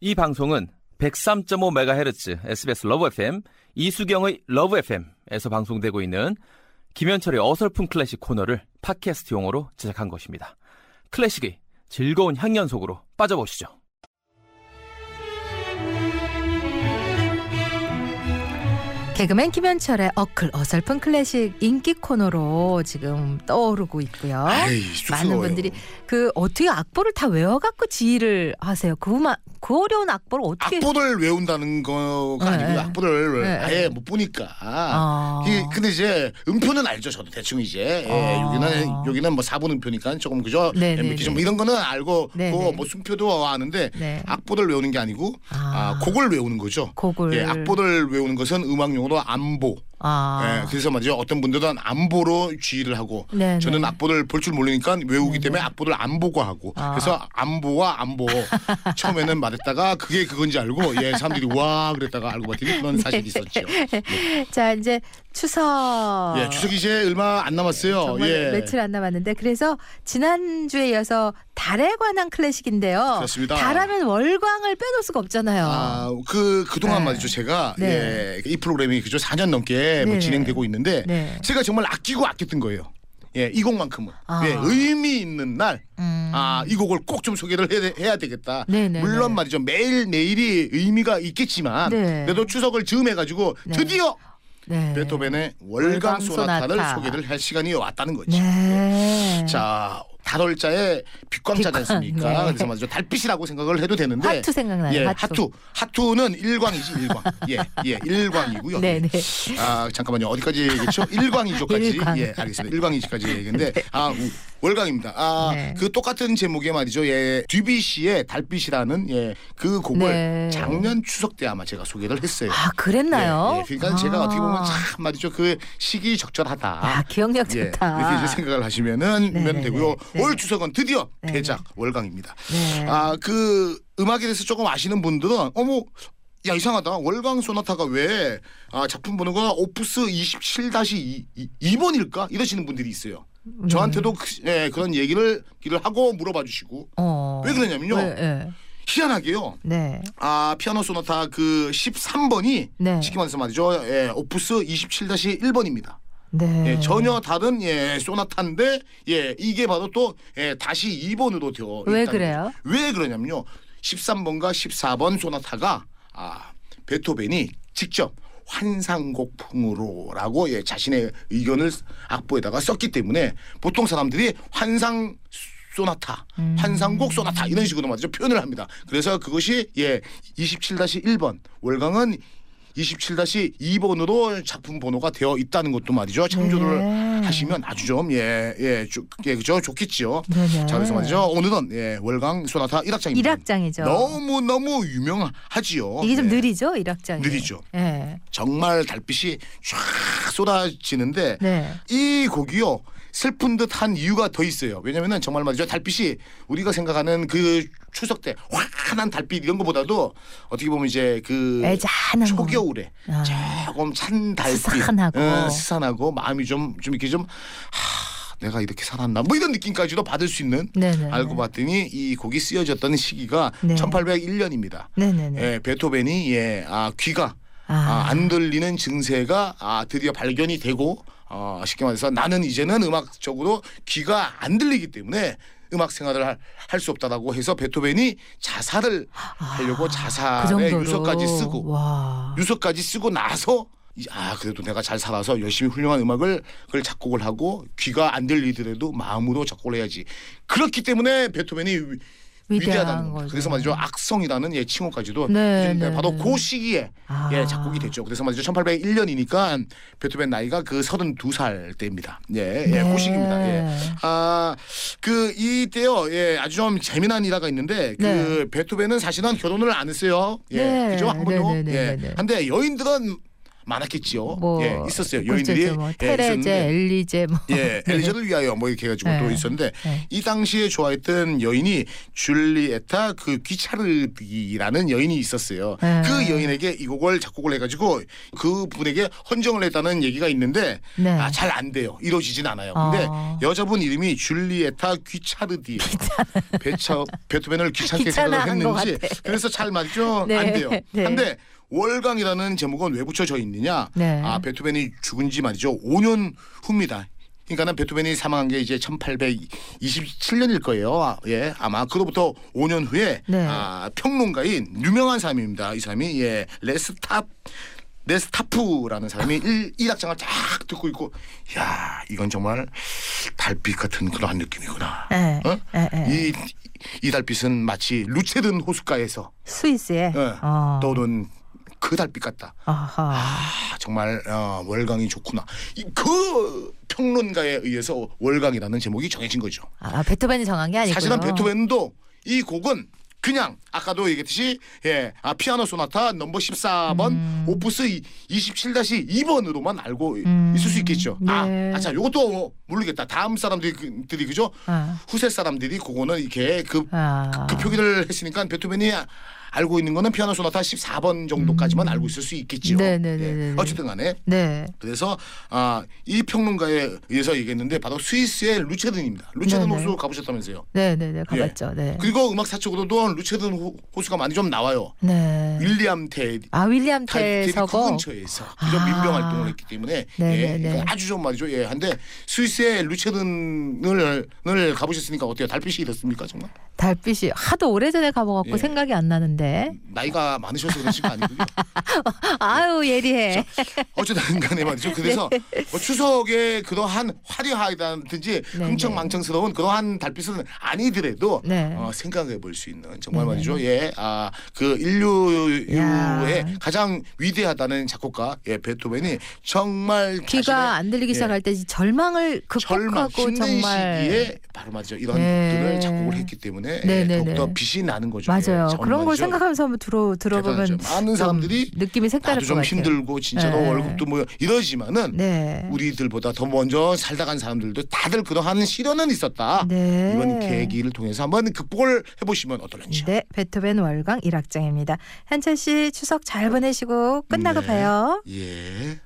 이 방송은 103.5MHz SBS 러브 FM 이숙영의 러브 FM에서 방송되고 있는 김현철의 어설픈 클래식 코너를 팟캐스트용으로 제작한 것입니다. 클래식의 즐거운 향연 속으로 빠져보시죠. 개그맨 김현철의 어클 어설픈 클래식 인기 코너로 지금 떠오르고 있고요. 아이, 많은. 분들이 그 어떻게 악보를 다 외워갖고 지휘를 하세요. 그만 그 어려운 악보를 어떻게? 악보를 외운다는 거가 네, 아니고 네. 악보를 네, 아예 네. 못 보니까. 아. 이- 근데 이제 음표는 알죠. 저도 대충 이제 예, 아. 여기는 여기는 뭐 4분 음표니까 조금 그죠. 네, 네, 네. 이런 거는 알고 네, 뭐, 네. 뭐 순표도 아는데 네. 악보를 외우는 게 아니고 아. 아, 곡을 외우는 거죠. 곡을. 예, 악보를 외우는 것은 음악 용어로 안보. 아. 예, 그래서 말이죠. 어떤 분들은 안보로 지휘를 하고 네, 저는 네. 악보를 볼 줄 모르니까 외우기 때문에 악보를 안 보고 하고 아. 그래서 안보와 안보 처음에는 말했다가 그게 그건지 알고 예 사람들이 와 그랬다가 알고 봤더니 그런 사실이 있었죠. 자 이제 추석. 예 추석이 이제 얼마 안 남았어요. 정말 예 며칠 안 남았는데 그래서 지난 주에 이어서 달에 관한 클래식인데요. 그렇습니다. 달하면 월광을 빼놓을 수가 없잖아요. 아 그 그동안 네. 말이죠 제가 네. 예, 이 프로그램이 그죠 4년 넘게 뭐 네. 진행되고 있는데 네. 제가 정말 아끼고 아꼈던 거예요. 예, 이 곡만큼은 아. 예, 의미 있는 날 음. 아, 이 곡을 꼭 좀 소개를 해야, 해야 되겠다. 네네, 물론 네. 말이죠. 매일 내일이 의미가 있겠지만 네. 그래도 추석을 즈음해 가지고 네. 드디어 네. 베토벤의 월광 소나타를 소나타. 소개를 할 시간이 왔다는 거지. 네. 자, 달월자에 빛광자지 빛광, 않습니까? 네. 그래서 말이죠. 달빛이라고 생각을 해도 되는데 하투 생각나요. 예, 하투. 하투. 하투 는 일광이지, 일광. 예, 예, 일광이고요. 네 네. 아 잠깐만요 어디까지 얘기했죠? 일광이조까지 일광. 예 알겠습니다 일광이조까지 얘기인데 아 우- 월광입니다. 아그 네. 똑같은 제목의 말이죠. 예 듀비시의 달빛이라는 예 그 곡을 네. 작년 추석 때 아마 제가 소개를 했어요. 아 그랬나요? 예, 예. 그러니까 제가 아. 어떻게 보면 참 말이죠 그 시기 적절하다. 아 기억력 예, 좋다. 이렇게 이제 생각을 하시면은 네, 면 네, 되고요. 네. 올 추석은 드디어 네, 대작 월광입니다. 네. 아그 음악에 대해서 조금 아시는 분들은 어머 야 이상하다 월광 소나타가 왜 아, 작품 번호가 오프스 27-2번일까 이러시는 분들이 있어요. 음. 저한테도 그, 예, 그런 얘기를 얘기를 하고 물어봐 주시고 어. 왜 그러냐면요. 왜, 예. 희한하게요. 네. 아 피아노 소나타 그 13번이 네. 쉽게 말해서 말이죠. 예, 오프스 27-1번입니다. 네. 예, 전혀 다른 예, 소나타인데 예, 이게 바로 또 예, 다시 2번으로 되어 왜 있다는 그래요? 거죠. 왜 그러냐면요. 13번과 14번 소나타가 아, 베토벤이 직접 환상곡풍으로라고 예, 자신의 의견을 악보에다가 썼기 때문에 보통 사람들이 환상 소나타, 음. 환상곡 소나타 이런 식으로 말이죠 표현을 합니다. 그래서 그것이 예 27-1번 월강은 27-2번으로 작품 번호가 되어 있다는 것도 말이죠. 참조를 네. 하시면 아주 좀 예예 예, 그죠 좋겠죠. 네네. 자 그래서 말이죠. 오늘은 예 월강 소나타 1악장입니다. 1악장이죠. 너무 너무 유명하지요. 이게 좀 예. 느리죠, 1악장이. 느리죠. 예. 정말 달빛이 쫙 쏟아지는데 네. 이 곡이요 슬픈 듯한 이유가 더 있어요. 왜냐면은 정말 말이죠 달빛이 우리가 생각하는 그 추석 때 환한 달빛 이런 것보다도 어떻게 보면 이제 그 애잔한 거. 초겨울에 아. 조금 찬 달빛 스산하고. 응, 스산하고 마음이 좀좀 이렇게 좀 하, 내가 이렇게 살았나 뭐 이런 느낌까지도 받을 수 있는 네네. 알고 봤더니 이 곡이 쓰여졌던 시기가 네. 1801년입니다. 네네네. 예, 베토벤이 예, 아, 귀가 아, 안 들리는 증세가 아, 드디어 발견이 되고 어, 쉽게 말해서 나는 이제는 음악적으로 귀가 안 들리기 때문에 음악 생활을 할 수 없다라고 해서 베토벤이 자살을 하려고 그 자살의 정도로. 유서까지 쓰고 와. 유서까지 쓰고 나서 이- 아 그래도 내가 잘 살아서 열심히 훌륭한 음악을 그걸 작곡을 하고 귀가 안 들리더라도 마음으로 작곡을 해야지 그렇기 때문에 베토벤이 위- 위대한. 거죠. 그래서 말이죠 악성이라는 예 칭호까지도 네, 네, 바로 네. 그 시기에 아. 예 작곡이 됐죠. 그래서 말이죠 1801년이니까 베토벤 나이가 그 32살 때입니다. 예, 예, 네. 그 시기입니다. 예. 아, 그 이때요. 예, 아주 좀 재미난 일화가 있는데 그 네. 베토벤은 사실은 결혼을 안 했어요. 예. 네. 그죠? 한 번도. 네, 예. 한데 여인들은 많았겠지요. 뭐 예, 있었어요. 여인들이 뭐 예, 테레제, 있었는데 엘리제 뭐 예, 엘리자를 위하여 뭐 이렇게 해가지고 네. 또 있었는데 네. 이 당시에 좋아했던 여인이 줄리에타 그 귀차르디라는 여인이 있었어요. 네. 그 여인에게 이 곡을 작곡을 해가지고 그 분에게 헌정을 했다는 얘기가 있는데 네. 아, 잘 안 돼요. 이루어지진 않아요. 근데 어. 여자분 이름이 줄리에타 귀차르디. 베차, 베토벤을 귀찮게 생각을 것 했는지. 그래서 잘 맞죠? 네. 안 돼요. 네. 한데 월광이라는 제목은 왜 붙여져 있느냐? 네. 아 베토벤이 죽은 지 말이죠. 5년 후입니다. 그러니까는 베토벤이 사망한 게 이제 1827년일 거예요. 아, 예, 아마 그로부터 5년 후에 네. 아, 평론가인 유명한 사람입니다. 이 사람이 예, 레스탑 레스타프라는 사람이 일, 이 악장을 쫙 듣고 있고, 야 이건 정말 달빛 같은 그러한 느낌이구나. 예, 어? 예, 예. 이, 이 달빛은 마치 루체른 호숫가에서 스위스에 예, 어. 떠오른 그 달빛 같다. 아하. 아, 정말 어, 월광이 좋구나. 이, 그 평론가에 의해서 월광이라는 제목이 정해진 거죠. 아, 베토벤이 정한 게 아니고요. 사실은 베토벤도 이 곡은 그냥 아까도 얘기했듯이 예, 아, 피아노 소나타 넘버 14번 음. 오프스 27-2번으로만 알고 음. 있을 수 있겠죠. 네. 아, 아자 요것도 모르겠다. 다음 사람들이 그- 들이 그죠? 아, 후세 사람들이 그거는 이렇게 그, 아. 그 표기를 했으니까 베토벤이 알고 있는 거는 피아노 소나타 14번 정도까지만 음. 알고 있을 수 있겠죠. 네네네네. 예. 어쨌든 간에 네. 그래서 아, 이 평론가에 의해서 얘기했는데 바로 스위스의 루체든입니다. 루체든 네네. 호수 가보셨다면서요. 네네네 가봤죠. 네. 그리고 음악 사적으로도 루체든 호, 호수가 많이 좀 나와요. 네. 윌리엄 테아 윌리엄 달들이 그 텔서거. 근처에서 그저 아. 민병 활동을 했기 때문에 네네네. 예, 그러니까 아주 좀 말이죠. 예, 한데 스위스의 루체든을 을 가보셨으니까 어때요? 달빛이 이렇습니까 정말? 달빛이 하도 오래전에 가봐갖고 예. 생각이 안 나는데. 나이가 많으셔서 그러신 거 아니고요. 아유 예리해. 어쨌든 간에 말이죠. 그래서 뭐 추석에 그러한 화려하다든지 네, 흥청망청스러운 그러한 달빛은 아니더라도 네. 어, 생각해 볼 수 있는 정말 네, 말이죠. 예, 아, 그 인류의 야. 가장 위대하다는 작곡가 예, 베토벤이 정말 귀가 안 들리기 예, 시작할 때 절망을 절망 극복하고 힘든 정말 시기에 말이죠. 이런 네. 곡들을 작곡을 했기 때문에 네, 예, 네, 더욱더 네. 빛이 나는 거죠. 맞아요. 예, 그런 걸. 생각하면서 한번 들어 들어보면. 많은 좀 사람들이 느낌이 색다를 좀. 힘들고 진짜로 네. 월급도 뭐 이러지만은 네. 우리들보다 더 먼저 살다 간 사람들도 다들 그러한 시련은 있었다. 네. 이번 계기를 통해서 한번 극복을 해보시면 어떨런지. 네, 베토벤 월강 1악장입니다. 현철 씨 추석 잘 보내시고 끝나고 네. 봐요. 예.